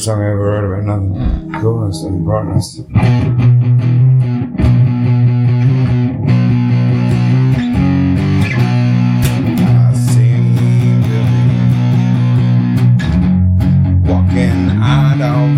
first song I ever heard about nothing. Coolness and brightness. walking out of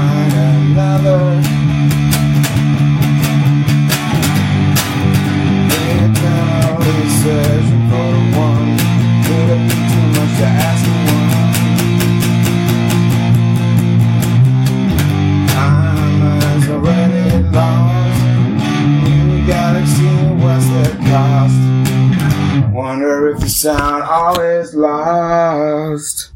find another for one too much to ask for one? Time already lost what's the cost? Wonder if the sound always lost